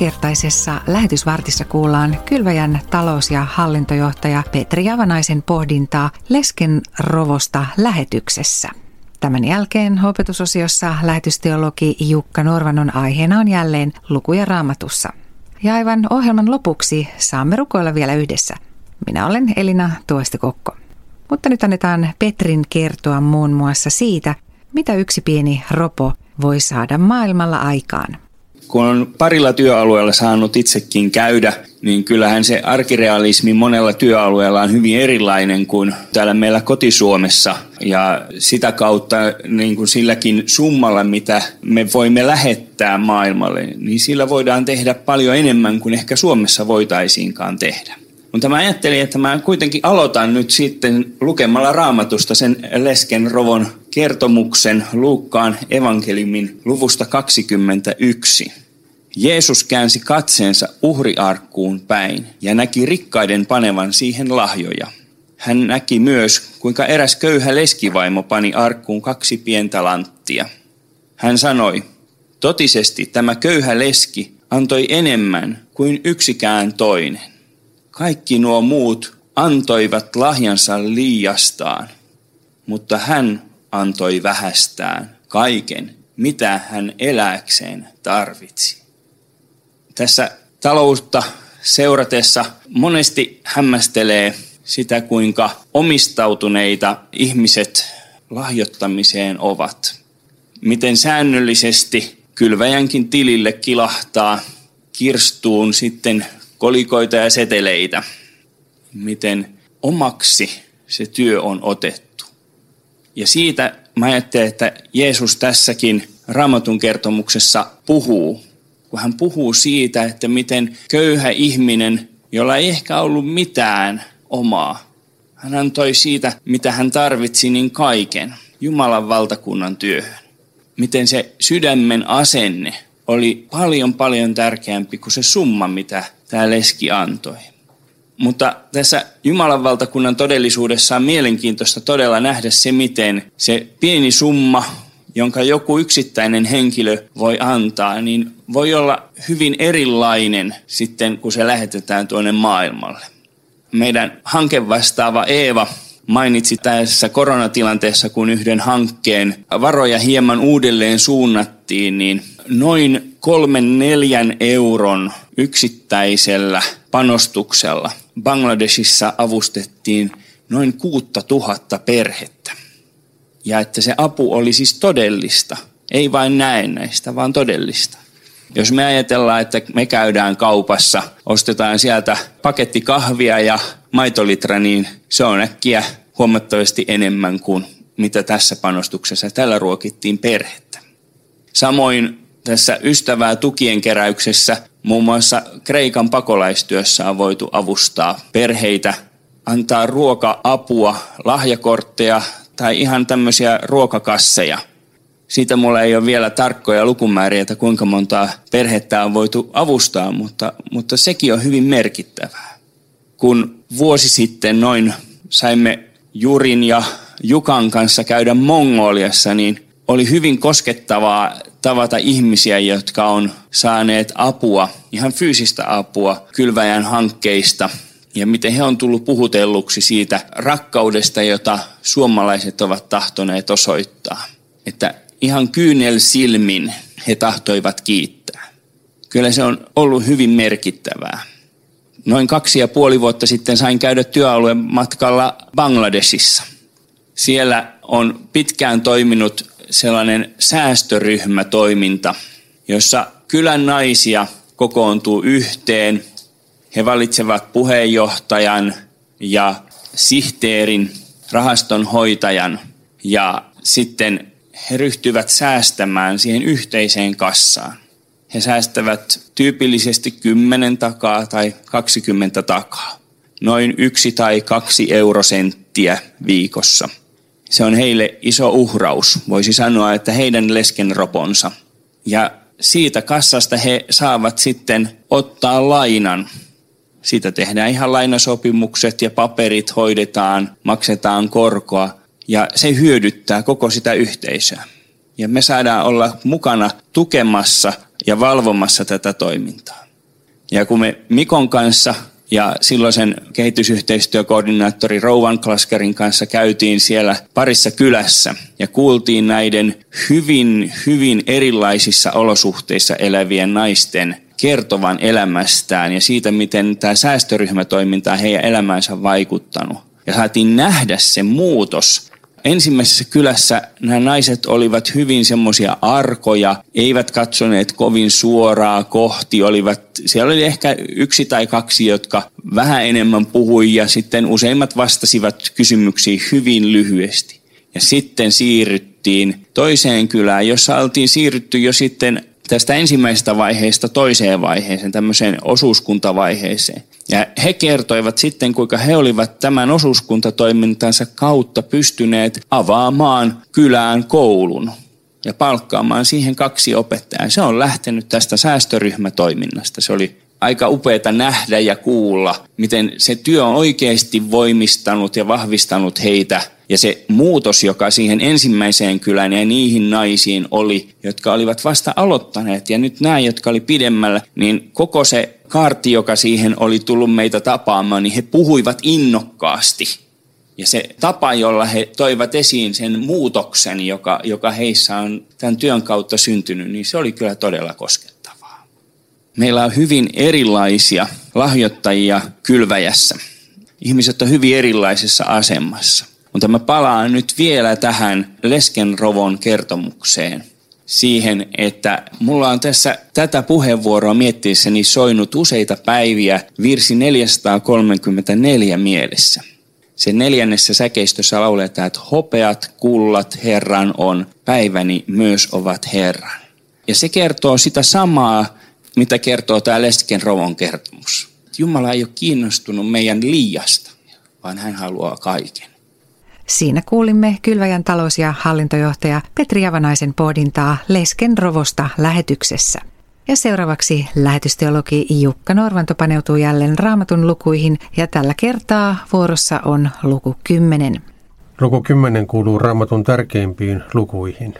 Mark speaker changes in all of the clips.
Speaker 1: Tämänkertaisessa lähetysvartissa kuullaan Kylväjän talous- ja hallintojohtaja Petri Javanaisen pohdintaa Lesken rovosta lähetyksessä. Tämän jälkeen opetusosiossa lähetysteologi Jukka Norvanon aiheena on jälleen lukuja raamatussa. Ja aivan ohjelman lopuksi saamme rukoilla vielä yhdessä. Minä olen Elina Tuostekokko. Mutta nyt annetaan Petrin kertoa muun muassa siitä, mitä yksi pieni ropo voi saada maailmalla aikaan
Speaker 2: kun on parilla työalueella saanut itsekin käydä, niin kyllähän se arkirealismi monella työalueella on hyvin erilainen kuin täällä meillä kotisuomessa. Ja sitä kautta niin kuin silläkin summalla, mitä me voimme lähettää maailmalle, niin sillä voidaan tehdä paljon enemmän kuin ehkä Suomessa voitaisiinkaan tehdä. Mutta mä ajattelin, että mä kuitenkin aloitan nyt sitten lukemalla raamatusta sen lesken rovon kertomuksen Luukkaan evankeliumin luvusta 21. Jeesus käänsi katseensa uhriarkkuun päin ja näki rikkaiden panevan siihen lahjoja. Hän näki myös, kuinka eräs köyhä leskivaimo pani arkkuun kaksi pientä lanttia. Hän sanoi, totisesti tämä köyhä leski antoi enemmän kuin yksikään toinen. Kaikki nuo muut antoivat lahjansa liiastaan, mutta hän antoi vähästään kaiken, mitä hän eläkseen tarvitsi. Tässä taloutta seuratessa monesti hämmästelee sitä, kuinka omistautuneita ihmiset lahjoittamiseen ovat. Miten säännöllisesti kylväjänkin tilille kilahtaa kirstuun sitten kolikoita ja seteleitä. Miten omaksi se työ on otettu. Ja siitä mä ajattelen, että Jeesus tässäkin raamatun kertomuksessa puhuu. Kun hän puhuu siitä, että miten köyhä ihminen, jolla ei ehkä ollut mitään omaa, hän antoi siitä, mitä hän tarvitsi, niin kaiken Jumalan valtakunnan työhön. Miten se sydämen asenne oli paljon paljon tärkeämpi kuin se summa, mitä tämä leski antoi. Mutta tässä Jumalan valtakunnan todellisuudessa on mielenkiintoista todella nähdä se, miten se pieni summa, jonka joku yksittäinen henkilö voi antaa, niin voi olla hyvin erilainen sitten, kun se lähetetään tuonne maailmalle. Meidän hankevastaava Eeva mainitsi tässä koronatilanteessa, kun yhden hankkeen varoja hieman uudelleen suunnattiin, niin noin kolmen neljän euron yksittäisellä panostuksella Bangladesissa avustettiin noin kuutta tuhatta perhettä. Ja että se apu oli siis todellista, ei vain näennäistä, vaan todellista. Jos me ajatellaan, että me käydään kaupassa, ostetaan sieltä paketti kahvia ja maitolitra, niin se on äkkiä huomattavasti enemmän kuin mitä tässä panostuksessa. Tällä ruokittiin perhettä. Samoin tässä ystävää tukien keräyksessä muun muassa Kreikan pakolaistyössä on voitu avustaa perheitä, antaa ruoka-apua, lahjakortteja tai ihan tämmöisiä ruokakasseja. Siitä mulla ei ole vielä tarkkoja lukumääriä, että kuinka monta perhettä on voitu avustaa, mutta, mutta sekin on hyvin merkittävää. Kun vuosi sitten noin saimme Jurin ja Jukan kanssa käydä Mongoliassa, niin oli hyvin koskettavaa tavata ihmisiä, jotka on saaneet apua, ihan fyysistä apua kylväjän hankkeista ja miten he on tullut puhutelluksi siitä rakkaudesta, jota suomalaiset ovat tahtoneet osoittaa. Että ihan kyynel silmin he tahtoivat kiittää. Kyllä se on ollut hyvin merkittävää. Noin kaksi ja puoli vuotta sitten sain käydä työalueen matkalla Bangladesissa. Siellä on pitkään toiminut sellainen säästöryhmätoiminta, jossa kylän naisia kokoontuu yhteen. He valitsevat puheenjohtajan ja sihteerin, rahaston hoitajan ja sitten he ryhtyvät säästämään siihen yhteiseen kassaan. He säästävät tyypillisesti 10 takaa tai 20 takaa, noin yksi tai kaksi eurosenttiä viikossa – se on heille iso uhraus. Voisi sanoa, että heidän leskenroponsa. Ja siitä kassasta he saavat sitten ottaa lainan. Siitä tehdään ihan lainasopimukset ja paperit hoidetaan, maksetaan korkoa ja se hyödyttää koko sitä yhteisöä. Ja me saadaan olla mukana tukemassa ja valvomassa tätä toimintaa. Ja kun me Mikon kanssa ja silloisen kehitysyhteistyökoordinaattori Rouvan Klaskerin kanssa käytiin siellä parissa kylässä ja kuultiin näiden hyvin, hyvin erilaisissa olosuhteissa elävien naisten kertovan elämästään ja siitä, miten tämä säästöryhmätoiminta on heidän elämäänsä vaikuttanut. Ja saatiin nähdä se muutos. Ensimmäisessä kylässä nämä naiset olivat hyvin semmoisia arkoja, eivät katsoneet kovin suoraa kohti, olivat, siellä oli ehkä yksi tai kaksi, jotka vähän enemmän puhui ja sitten useimmat vastasivat kysymyksiin hyvin lyhyesti. Ja sitten siirryttiin toiseen kylään, jossa oltiin siirrytty jo sitten tästä ensimmäisestä vaiheesta toiseen vaiheeseen, tämmöiseen osuuskuntavaiheeseen. Ja he kertoivat sitten, kuinka he olivat tämän osuuskuntatoimintansa kautta pystyneet avaamaan kylään koulun ja palkkaamaan siihen kaksi opettajaa. Se on lähtenyt tästä säästöryhmätoiminnasta. Se oli aika upeata nähdä ja kuulla, miten se työ on oikeasti voimistanut ja vahvistanut heitä. Ja se muutos, joka siihen ensimmäiseen kylään ja niihin naisiin oli, jotka olivat vasta aloittaneet. Ja nyt nämä, jotka oli pidemmällä, niin koko se kaarti, joka siihen oli tullut meitä tapaamaan, niin he puhuivat innokkaasti. Ja se tapa, jolla he toivat esiin sen muutoksen, joka, joka heissä on tämän työn kautta syntynyt, niin se oli kyllä todella koskettavaa. Meillä on hyvin erilaisia lahjoittajia kylväjässä. Ihmiset on hyvin erilaisessa asemassa. Mutta mä palaan nyt vielä tähän Leskenrovon kertomukseen siihen, että mulla on tässä tätä puheenvuoroa miettiessäni soinut useita päiviä virsi 434 mielessä. Sen neljännessä säkeistössä lauletaan, että hopeat, kullat Herran on, päiväni myös ovat Herran. Ja se kertoo sitä samaa, mitä kertoo tämä Lesken Rovon kertomus. Jumala ei ole kiinnostunut meidän liiasta, vaan hän haluaa kaiken.
Speaker 1: Siinä kuulimme Kylväjän talous- ja hallintojohtaja Petri Javanaisen pohdintaa Lesken Rovosta lähetyksessä. Ja seuraavaksi lähetysteologi Jukka Norvanto paneutuu jälleen raamatun lukuihin ja tällä kertaa vuorossa on luku 10.
Speaker 3: Luku 10 kuuluu raamatun tärkeimpiin lukuihin.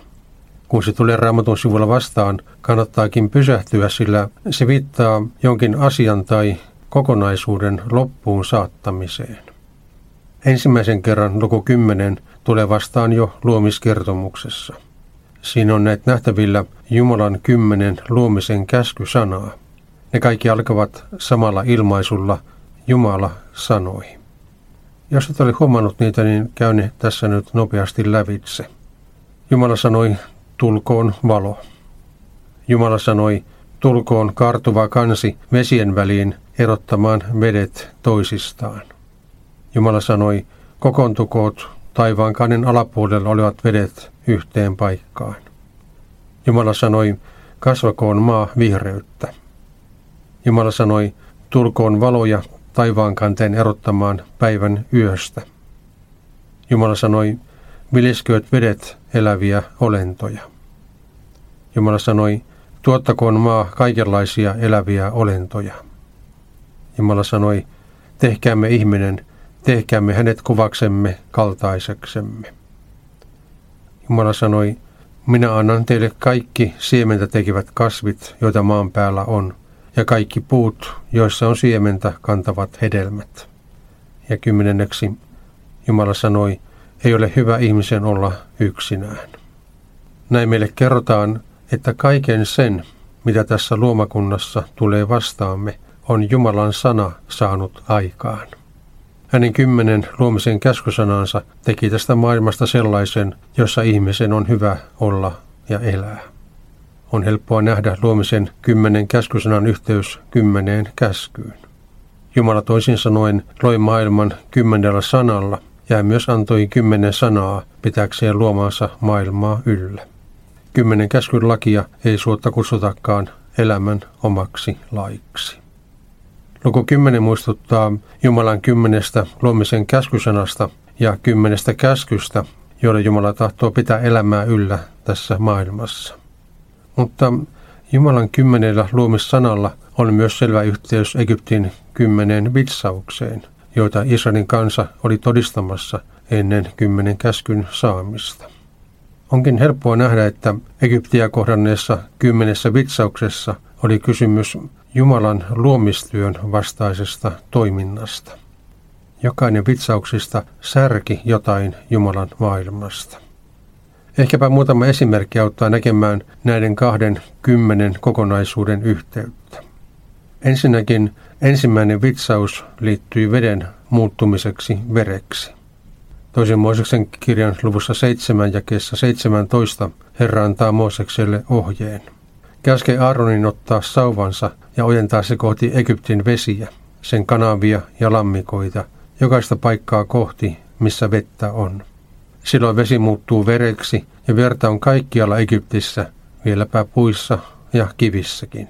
Speaker 3: Kun se tulee raamatun sivulla vastaan, kannattaakin pysähtyä, sillä se viittaa jonkin asian tai kokonaisuuden loppuun saattamiseen. Ensimmäisen kerran luku 10 tulee vastaan jo luomiskertomuksessa. Siinä on näet nähtävillä Jumalan kymmenen luomisen käskysanaa. Ne kaikki alkavat samalla ilmaisulla Jumala sanoi. Jos et ole huomannut niitä, niin käy ne tässä nyt nopeasti lävitse. Jumala sanoi, tulkoon valo. Jumala sanoi, tulkoon kartuva kansi vesien väliin erottamaan vedet toisistaan. Jumala sanoi, kokoontukoot taivaan kannen alapuolella olivat vedet yhteen paikkaan. Jumala sanoi, kasvakoon maa vihreyttä. Jumala sanoi, tulkoon valoja taivaan kanteen erottamaan päivän yöstä. Jumala sanoi, viliskööt vedet eläviä olentoja. Jumala sanoi, tuottakoon maa kaikenlaisia eläviä olentoja. Jumala sanoi, tehkäämme ihminen tehkäämme hänet kuvaksemme kaltaiseksemme. Jumala sanoi, minä annan teille kaikki siementä tekevät kasvit, joita maan päällä on, ja kaikki puut, joissa on siementä, kantavat hedelmät. Ja kymmenenneksi Jumala sanoi, ei ole hyvä ihmisen olla yksinään. Näin meille kerrotaan, että kaiken sen, mitä tässä luomakunnassa tulee vastaamme, on Jumalan sana saanut aikaan. Hänen kymmenen luomisen käskysanansa teki tästä maailmasta sellaisen, jossa ihmisen on hyvä olla ja elää. On helppoa nähdä luomisen kymmenen käskysanan yhteys kymmeneen käskyyn. Jumala toisin sanoen loi maailman kymmenellä sanalla ja myös antoi kymmenen sanaa pitäkseen luomaansa maailmaa yllä. Kymmenen käskyn lakia ei suotta kutsutakaan elämän omaksi laiksi. Luku 10 muistuttaa Jumalan kymmenestä luomisen käskysanasta ja kymmenestä käskystä, joilla Jumala tahtoo pitää elämää yllä tässä maailmassa. Mutta Jumalan kymmenellä luomissanalla on myös selvä yhteys Egyptin kymmeneen vitsaukseen, joita Israelin kansa oli todistamassa ennen kymmenen käskyn saamista. Onkin helppoa nähdä, että Egyptiä kohdanneessa kymmenessä vitsauksessa oli kysymys Jumalan luomistyön vastaisesta toiminnasta. Jokainen vitsauksista särki jotain Jumalan maailmasta. Ehkäpä muutama esimerkki auttaa näkemään näiden kahden kymmenen kokonaisuuden yhteyttä. Ensinnäkin ensimmäinen vitsaus liittyy veden muuttumiseksi vereksi. Toisen Mooseksen kirjan luvussa 7 ja kesä 17 Herra antaa Moosekselle ohjeen. Käske Aaronin ottaa sauvansa ja ojentaa se kohti Egyptin vesiä, sen kanavia ja lammikoita, jokaista paikkaa kohti, missä vettä on. Silloin vesi muuttuu vereksi ja verta on kaikkialla Egyptissä, vieläpä puissa ja kivissäkin.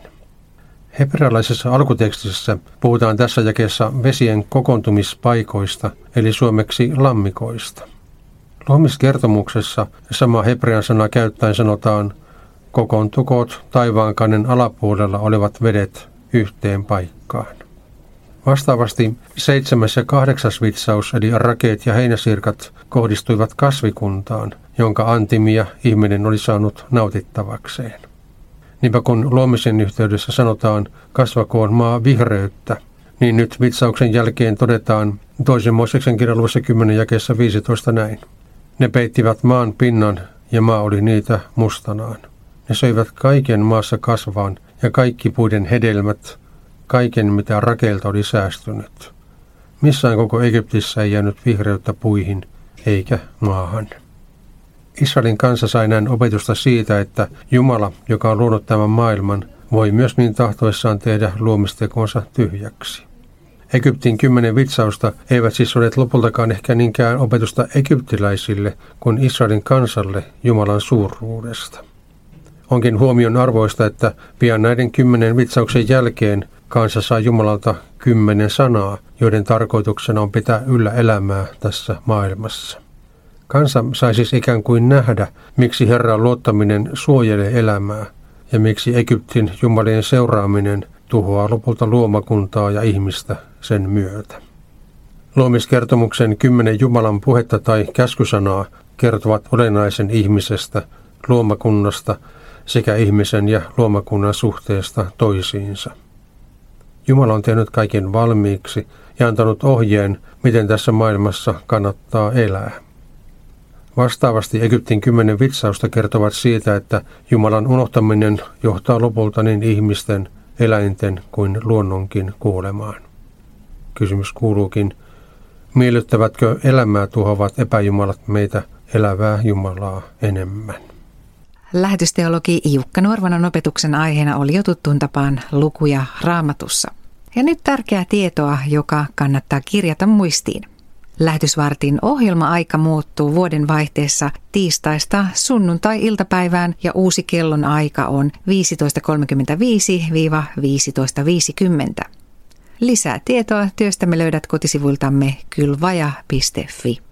Speaker 3: Hebrealaisessa alkutekstissä puhutaan tässä jakeessa vesien kokoontumispaikoista, eli suomeksi lammikoista. Luomiskertomuksessa sama hebrean sana käyttäen sanotaan kokoontukoot taivaankannen alapuolella olevat vedet yhteen paikkaan. Vastaavasti seitsemäs ja kahdeksas vitsaus eli rakeet ja heinäsirkat kohdistuivat kasvikuntaan, jonka antimia ihminen oli saanut nautittavakseen. Niinpä kun luomisen yhteydessä sanotaan kasvakoon maa vihreyttä, niin nyt vitsauksen jälkeen todetaan toisen Mooseksen kirjan 10 jakeessa 15 näin. Ne peittivät maan pinnan ja maa oli niitä mustanaan. Ne söivät kaiken maassa kasvaan ja kaikki puiden hedelmät, kaiken mitä rakeelta oli säästynyt. Missään koko Egyptissä ei jäänyt vihreyttä puihin eikä maahan. Israelin kansa sai näin opetusta siitä, että Jumala, joka on luonut tämän maailman, voi myös niin tahtoissaan tehdä luomistekonsa tyhjäksi. Egyptin kymmenen vitsausta eivät siis ole lopultakaan ehkä niinkään opetusta egyptiläisille kuin Israelin kansalle Jumalan suuruudesta. Onkin huomion arvoista, että pian näiden kymmenen vitsauksen jälkeen kansa saa Jumalalta kymmenen sanaa, joiden tarkoituksena on pitää yllä elämää tässä maailmassa. Kansa sai siis ikään kuin nähdä, miksi Herran luottaminen suojelee elämää ja miksi Egyptin jumalien seuraaminen tuhoaa lopulta luomakuntaa ja ihmistä sen myötä. Luomiskertomuksen kymmenen Jumalan puhetta tai käskysanaa kertovat olennaisen ihmisestä, luomakunnasta sekä ihmisen ja luomakunnan suhteesta toisiinsa. Jumala on tehnyt kaiken valmiiksi ja antanut ohjeen, miten tässä maailmassa kannattaa elää. Vastaavasti Egyptin kymmenen vitsausta kertovat siitä, että Jumalan unohtaminen johtaa lopulta niin ihmisten, eläinten kuin luonnonkin kuolemaan. Kysymys kuuluukin, miellyttävätkö elämää tuhovat epäjumalat meitä elävää Jumalaa enemmän?
Speaker 1: Lähetysteologi Jukka Nuorvanan opetuksen aiheena oli jo tuttuun tapaan lukuja raamatussa. Ja nyt tärkeää tietoa, joka kannattaa kirjata muistiin. Lähetysvartin ohjelma-aika muuttuu vuoden vaihteessa tiistaista sunnuntai-iltapäivään ja uusi kellon aika on 15.35-15.50. Lisää tietoa työstämme löydät kotisivuiltamme kylvaja.fi.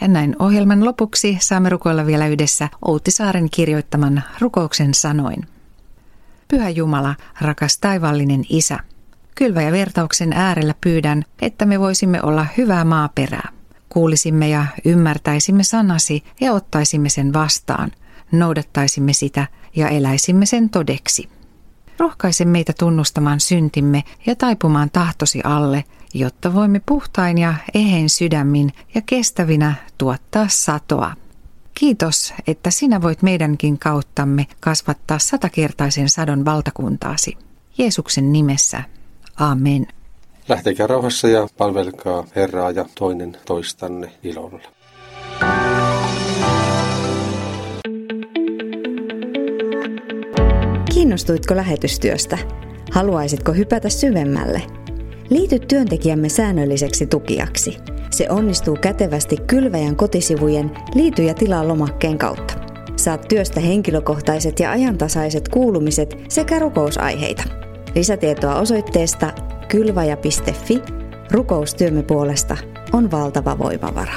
Speaker 1: Ja näin ohjelman lopuksi saamme rukoilla vielä yhdessä Outi Saaren kirjoittaman rukouksen sanoin. Pyhä Jumala, rakas taivallinen Isä, Kylvä ja vertauksen äärellä pyydän, että me voisimme olla hyvää maaperää. Kuulisimme ja ymmärtäisimme sanasi ja ottaisimme sen vastaan, noudattaisimme sitä ja eläisimme sen todeksi. Rohkaise meitä tunnustamaan syntimme ja taipumaan tahtosi alle, jotta voimme puhtain ja ehein sydämin ja kestävinä tuottaa satoa. Kiitos, että sinä voit meidänkin kauttamme kasvattaa satakertaisen sadon valtakuntaasi. Jeesuksen nimessä Amen.
Speaker 3: Lähtekää rauhassa ja palvelkaa Herraa ja toinen toistanne ilolla.
Speaker 4: Kiinnostuitko lähetystyöstä? Haluaisitko hypätä syvemmälle? Liity työntekijämme säännölliseksi tukijaksi. Se onnistuu kätevästi kylväjän kotisivujen Liity ja tilaa lomakkeen kautta. Saat työstä henkilökohtaiset ja ajantasaiset kuulumiset sekä rukousaiheita. Lisätietoa osoitteesta kylvaja.fi rukoustyömme puolesta on valtava voimavara.